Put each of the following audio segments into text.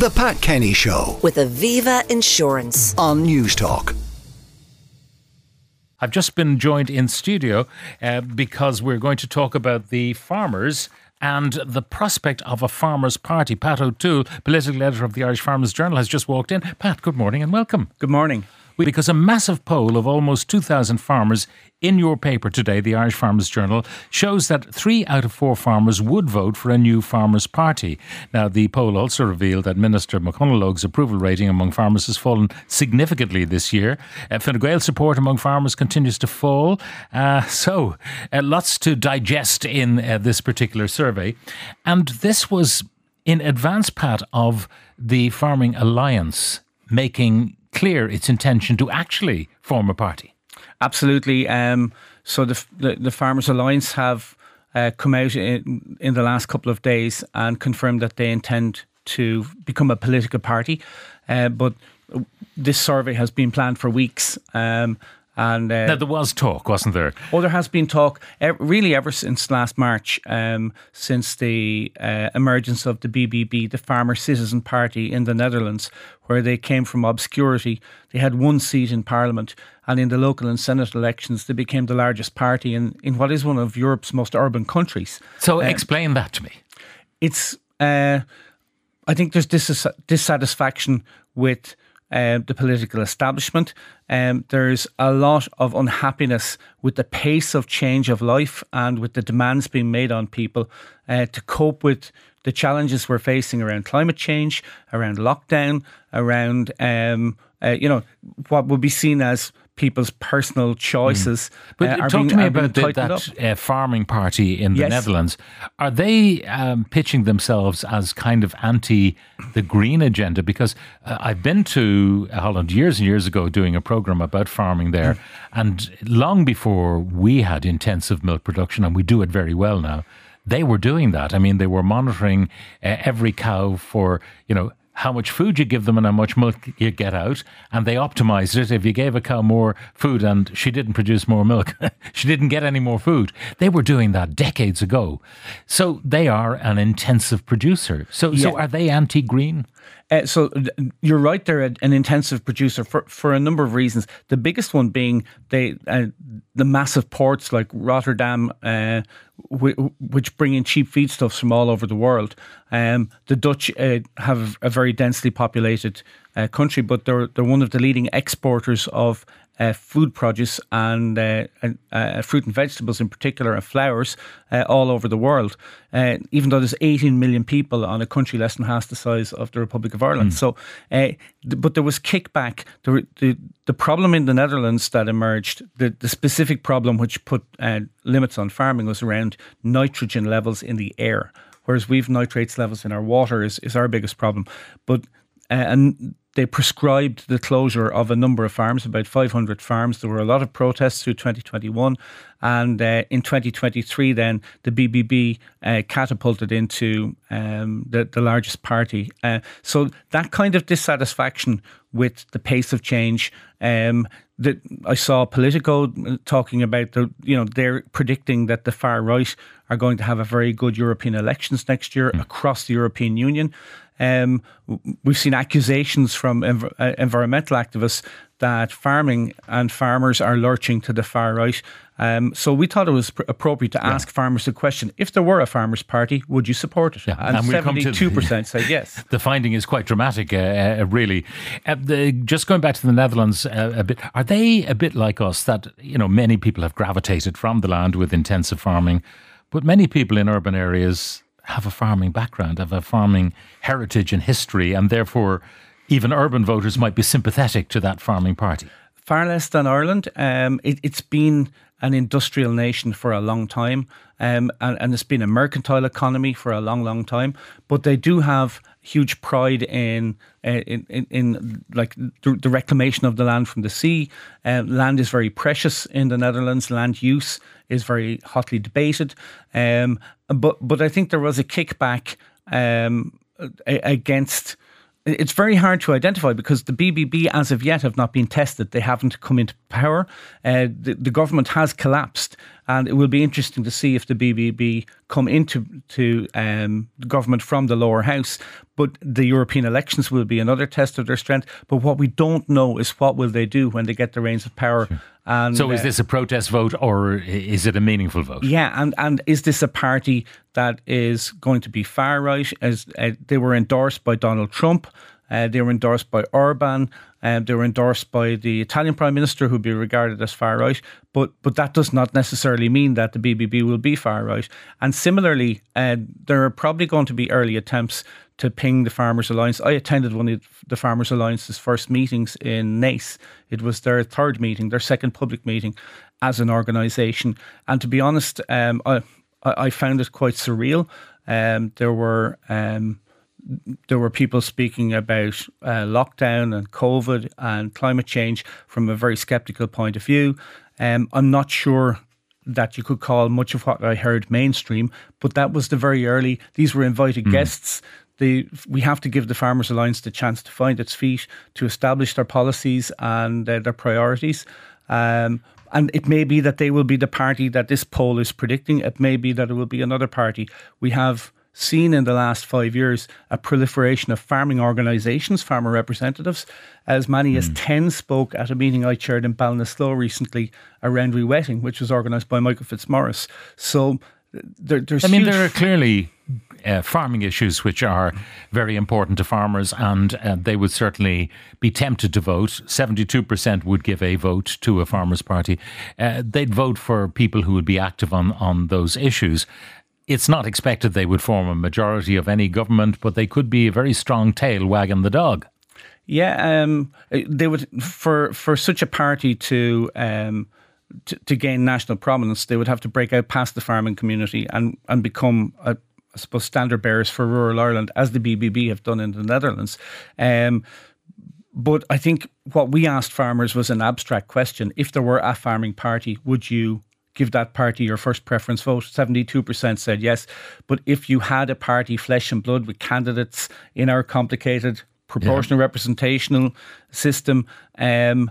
The Pat Kenny Show with Aviva Insurance. on Newstalk. I've just been joined in studio uh, because we're going to talk about the farmers and the prospect of a farmers' party. Pat O'Toole, political editor of the Irish Farmers Journal, has just walked in. Pat, good morning and welcome. Good morning. Because a massive poll of almost 2,000 farmers in your paper today, the Irish Farmers Journal, shows that three out of four farmers would vote for a new Farmers' Party. Now, the poll also revealed that Minister McConalogue's approval rating among farmers has fallen significantly this year. Uh, Fine Gael support among farmers continues to fall. Uh, so, uh, lots to digest in uh, this particular survey. And this was in advance, Pat, of the Farming Alliance making clear its intention to actually form a party. Absolutely. Um, so the, the the Farmers Alliance have uh, come out in, in the last couple of days and confirmed that they intend to become a political party. Uh, but this survey has been planned for weeks. Um, and uh, Now, there was talk, wasn't there? Oh, there has been talk, really, ever since last March, um, since the uh, emergence of the BBB, the Farmer Citizen Party in the Netherlands, where they came from obscurity. They had one seat in Parliament, and in the local and Senate elections, they became the largest party in, in what is one of Europe's most urban countries. So, explain that to me. It's, uh, I think there's dis- dissatisfaction with uh, the political establishment. Um, there's a lot of unhappiness with the pace of change of life and with the demands being made on people uh, to cope with the challenges we're facing around climate change, around lockdown, around um, uh, you know what would be seen as people's personal choices. But uh, are talk being- to me about the, that uh, farming party in the Yes. Netherlands. Are they um, pitching themselves as kind of anti the green agenda? Because uh, I've been to Holland years and years ago doing a program about farming there, Hmm. and long before we had intensive milk production, and we do it very well now. They were doing that. I mean, they were monitoring uh, every cow for, you know, how much food you give them and how much milk you get out. And they optimized it. If you gave a cow more food and she didn't produce more milk, she didn't get any more food. They were doing that decades ago. So they are an intensive producer. So, so are they anti green? Uh, so you're right. They're an intensive producer for, for a number of reasons. The biggest one being they uh, the massive ports like Rotterdam, uh, which bring in cheap feedstuffs from all over the world. Um, the Dutch uh, have a very densely populated uh, country, but they're they're one of the leading exporters of uh, food produce and uh, and, uh, fruit and vegetables in particular and flowers uh, all over the world. Uh, even though there's 18 million people on a country less than half the size of the Republic of Ireland, so uh, th- but there was kickback. The, the the problem in the Netherlands that emerged, the, the specific problem which put uh, limits on farming was around nitrogen levels in the air. Whereas we've nitrates levels in our water is, is our biggest problem. But uh, and they prescribed the closure of a number of farms, about 500 farms. There were a lot of protests through 2021. And uh, in 2023, then the BBB uh, catapulted into um, the, the largest party. Uh, so that kind of dissatisfaction with the pace of change. Um, that I saw Politico talking about the, you know, they're predicting that the far right are going to have a very good European elections next year across the European Union. Um, we've seen accusations from env- uh, environmental activists that farming and farmers are lurching to the far right. Um, so we thought it was pr- appropriate to ask farmers the question: If there were a farmers' party, would you support it? Yeah, And and we'll come to the- seventy-two percent said yes. The finding is quite dramatic, uh, uh, really. Uh, the, just going back to the Netherlands uh, a bit, are they a bit like us that, you know, many people have gravitated from the land with intensive farming, but many people in urban areas have a farming background, have a farming heritage and history, and therefore even urban voters might be sympathetic to that farming party. far less than Ireland. Um, it, it's been an industrial nation for a long time, um, and, and it's been a mercantile economy for a long, long time. But they do have huge pride in uh, in, in, in like the, the reclamation of the land from the sea. Uh, land is very precious in the Netherlands. Land use is very hotly debated. Um, but but I think there was a kickback um, against it's very hard to identify because the BBB, as of yet, have not been tested. They haven't come into power. Uh, the, the government has collapsed, and it will be interesting to see if the BBB come into to um, government from the lower house. But the European elections will be another test of their strength. But what we don't know is what will they do when they get the reins of power. Sure. And, so, is uh, this a protest vote or is it a meaningful vote? Yeah, and, and is this a party that is going to be far right? As uh, they were endorsed by Donald Trump, uh, they were endorsed by Orban. Um, they were endorsed by the Italian Prime Minister, who'd be regarded as far right. But but that does not necessarily mean that the BBB will be far right. And similarly, uh, there are probably going to be early attempts to ping the Farmers Alliance. I attended one of the Farmers Alliance's first meetings in Naas. It was their third meeting, their second public meeting as an organisation. And to be honest, um, I, I found it quite surreal. Um, there were um, there were people speaking about uh, lockdown and COVID and climate change from a very skeptical point of view. Um, I'm not sure that you could call much of what I heard mainstream, but that was the very early. These were invited mm. guests. The, we have to give the Farmers Alliance the chance to find its feet, to establish their policies and uh, their priorities. Um, and it may be that they will be the party that this poll is predicting. It may be that it will be another party. We have seen in the last five years a proliferation of farming organisations, farmer representatives. As many mm. as hmm. 10 spoke at a meeting I chaired in Ballinasloe recently around rewetting, which was organised by Michael Fitzmaurice. So there, there's. I mean, there are clearly uh, farming issues which are very important to farmers, and uh, they would certainly be tempted to vote. 72% would give a vote to a farmers' party. Uh, they'd vote for people who would be active on, on those issues it's not expected they would form a majority of any government, but they could be a very strong tail wagging the dog. Yeah, um, they would for for such a party to, um, to, to gain national prominence, they would have to break out past the farming community and and become a, I suppose standard bearers for rural Ireland, as the BBB have done in the Netherlands. Um, but I think what we asked farmers was an abstract question: If there were a farming party, would you give that party your first preference vote. 72% said yes. But if you had a party flesh and blood with candidates in our complicated proportional yeah. representational system, um,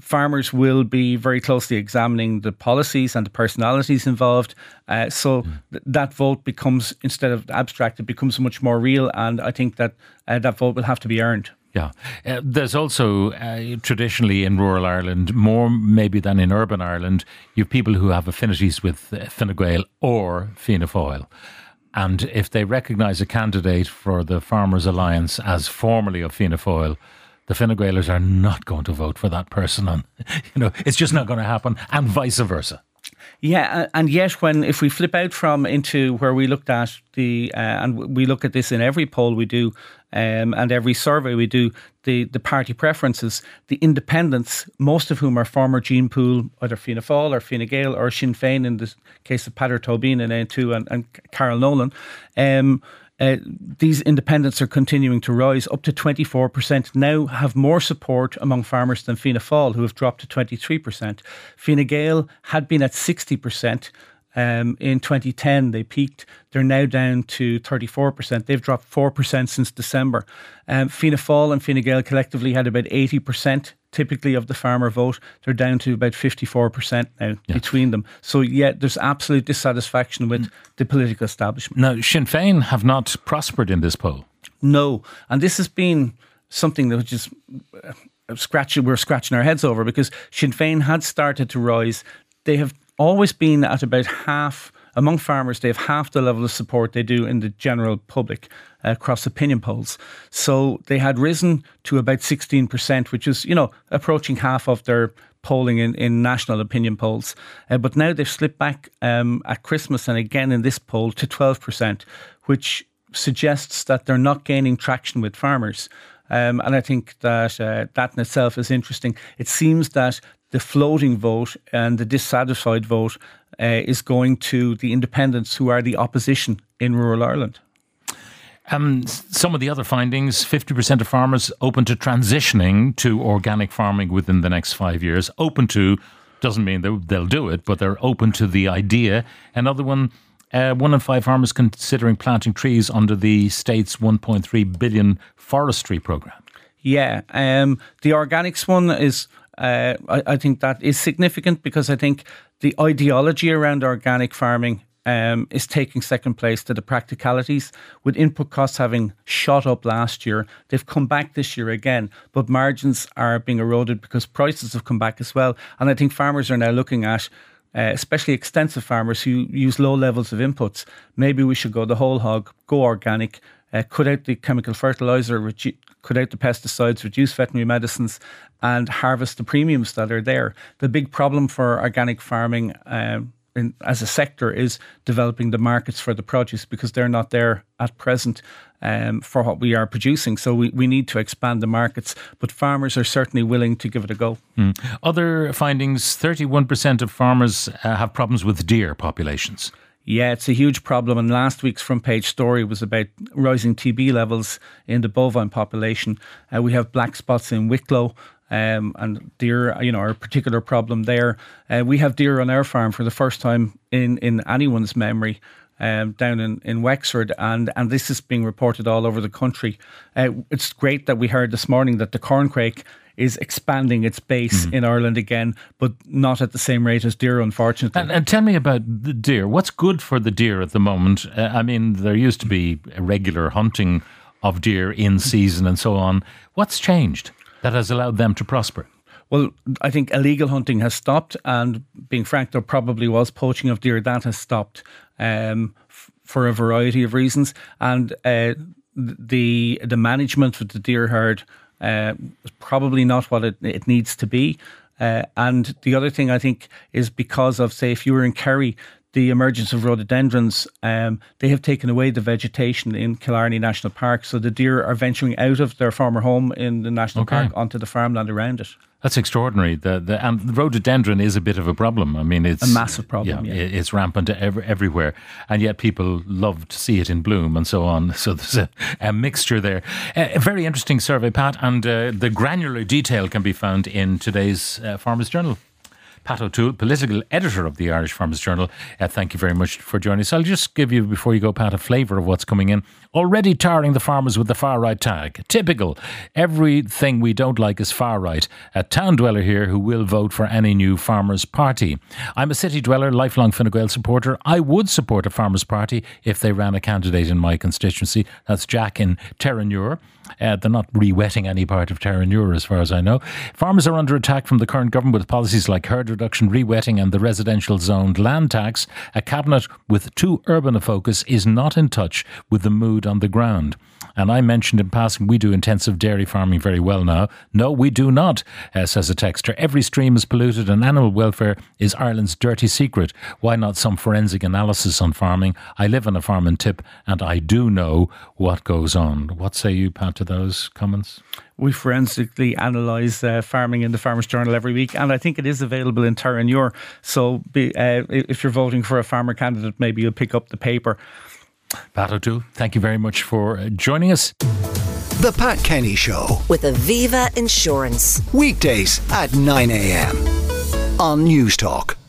farmers will be very closely examining the policies and the personalities involved. Uh, so mm. th- that vote becomes, instead of abstract, it becomes much more real. And I think that uh, that vote will have to be earned. Yeah. Uh, there's also uh, traditionally in rural Ireland, more maybe than in urban Ireland, you have people who have affinities with uh, Fine Gael or Fianna Fáil. And if they recognise a candidate for the Farmers Alliance as formerly of Fianna Fáil, the Fine Gaelers are not going to vote for that person. And, you know, it's just not going to happen, and vice versa. Yeah, and yet when if we flip out from into where we looked at the uh, and we look at this in every poll we do um, and every survey we do, the the party preferences, the independents, most of whom are former Gene Pool, either Fianna Fáil or Fine Gael or Sinn Féin in the case of Peadar Tóibín in Aontú and, and Carol Nolan. Um, uh, these independents are continuing to rise up to 24%, now have more support among farmers than Fianna Fáil, who have dropped to 23%. Fine Gael had been at 60%. Um, in 2010, they peaked. They're now down to 34%. They've dropped 4% since December. Um, Fianna Fáil and Fine Gael collectively had about 80% typically of the farmer vote. They're down to about 54% now yeah. between them. So, yeah, there's absolute dissatisfaction with mm. the political establishment. Now, Sinn Féin have not prospered in this poll. No. And this has been something that just uh, scratching, we're scratching our heads over because Sinn Féin had started to rise. They have always been at about half among farmers, they have half the level of support they do in the general public uh, across opinion polls. So they had risen to about 16%, which is, you know, approaching half of their polling in, in national opinion polls. Uh, but now they've slipped back um, at Christmas and again in this poll to 12%, which suggests that they're not gaining traction with farmers. Um, and I think that uh, that in itself is interesting. It seems that the floating vote and the dissatisfied vote uh, is going to the independents who are the opposition in rural Ireland. Um, some of the other findings 50% of farmers open to transitioning to organic farming within the next five years. Open to doesn't mean they'll do it, but they're open to the idea. Another one uh, one in five farmers considering planting trees under the state's 1.3 billion forestry program. Yeah, um, the organics one is uh, I, I, think that is significant because I think the ideology around organic farming um, is taking second place to the practicalities. With input costs having shot up last year, they've come back this year again, but margins are being eroded because prices have come back as well. And I think farmers are now looking at uh, especially extensive farmers who use low levels of inputs. Maybe we should go the whole hog, go organic, uh, cut out the chemical fertilizer, cut out the pesticides, reduce veterinary medicines, and harvest the premiums that are there. The big problem for organic farming. Um, in, as a sector is developing the markets for the produce because they're not there at present um, for what we are producing. So we, we need to expand the markets, but farmers are certainly willing to give it a go. Mm. Other findings 31% of farmers uh, have problems with deer populations. Yeah, it's a huge problem. And last week's front page story was about rising TB levels in the bovine population. Uh, we have black spots in Wicklow um, and deer, you know, are a particular problem there. Uh, we have deer on our farm for the first time in, in anyone's memory. Um, down in, in Wexford, and, and this is being reported all over the country. Uh, it's great that we heard this morning that the corncrake is expanding its base mm. in Ireland again, but not at the same rate as deer, unfortunately. And, and tell me about the deer. What's good for the deer at the moment? Uh, I mean, there used to be regular hunting of deer in season and so on. What's changed? that has allowed them to prosper? Well, I think illegal hunting has stopped, and being frank, there probably was poaching of deer that has stopped um, f- for a variety of reasons, and uh, the the management of the deer herd uh, is probably not what it, it needs to be. Uh, and the other thing I think is because of, say, if you were in Kerry, the emergence of rhododendrons, um, they have taken away the vegetation in Killarney National Park. So the deer are venturing out of their former home in the national okay. park onto the farmland around it. That's extraordinary. The, the, and the rhododendron is a bit of a problem. I mean, it's a massive problem. Yeah, yeah. it's rampant every, everywhere, and yet people love to see it in bloom and so on. So there's a, a mixture there. A very interesting survey, Pat, and uh, the granular detail can be found in today's uh, Farmers Journal. Pat O'Toole, political editor of the Irish Farmers Journal. Uh, thank you very much for joining us. I'll just give you, before you go, Pat, a flavour of what's coming in. Already tarring the farmers with the far right tag. Typical. Everything we don't like is far right. A town dweller here who will vote for any new Farmers Party. I'm a city dweller, lifelong Fine Gael supporter. I would support a Farmers Party if they ran a candidate in my constituency. That's Jack in Terenure. Uh, they're not re-wetting any part of Terenure, as far as I know. Farmers are under attack from the current government with policies like herd reduction, re-wetting, and the residential zoned land tax. A cabinet with too urban a focus is not in touch with the mood on the ground. And I mentioned in passing, we do intensive dairy farming very well now. No, we do not, uh, says a texter. Every stream is polluted and animal welfare is Ireland's dirty secret. Why not some forensic analysis on farming? I live on a farm in Tip and I do know what goes on. What say you, Pat, to those comments? we forensically analyse uh, farming in the Farmers Journal every week, and I think it is available in Terenure. So, be, uh, if you're voting for a farmer candidate, maybe you'll pick up the paper. Pat O'Toole, thank you very much for uh, joining us. The Pat Kenny Show with Aviva Insurance. Weekdays at 9 a.m. on Newstalk.